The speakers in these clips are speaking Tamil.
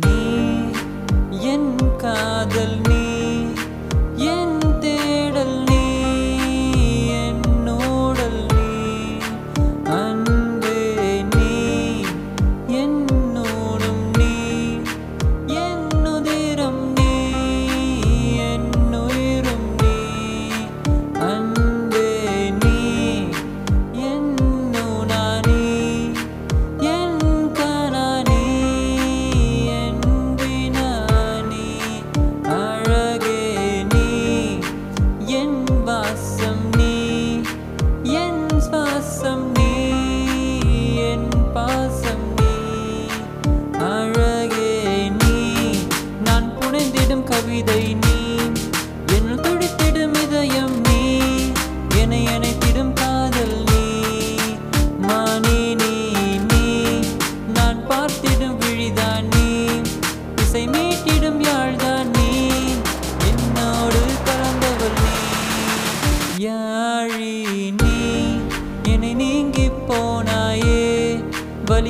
நீ என் காதல் some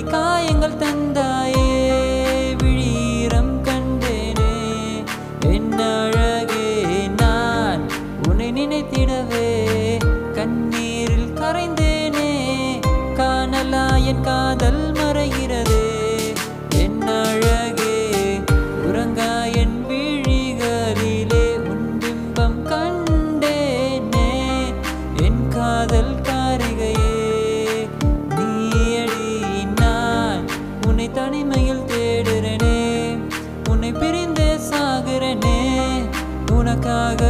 காயங்கள் தந்தாயே விழீரம் கண்டேனே. என் அழகே நான் உன்னை நினைத்திடவே. கண்ணீரில் கரைந்தேனே காணலா என் காதல் மறைகிறதே. என் அழகே உறங்கா என் விழிகளிலே உன் பிம்பம் கண்டேனே. என் காதல் தேடுறேனே உனக்காக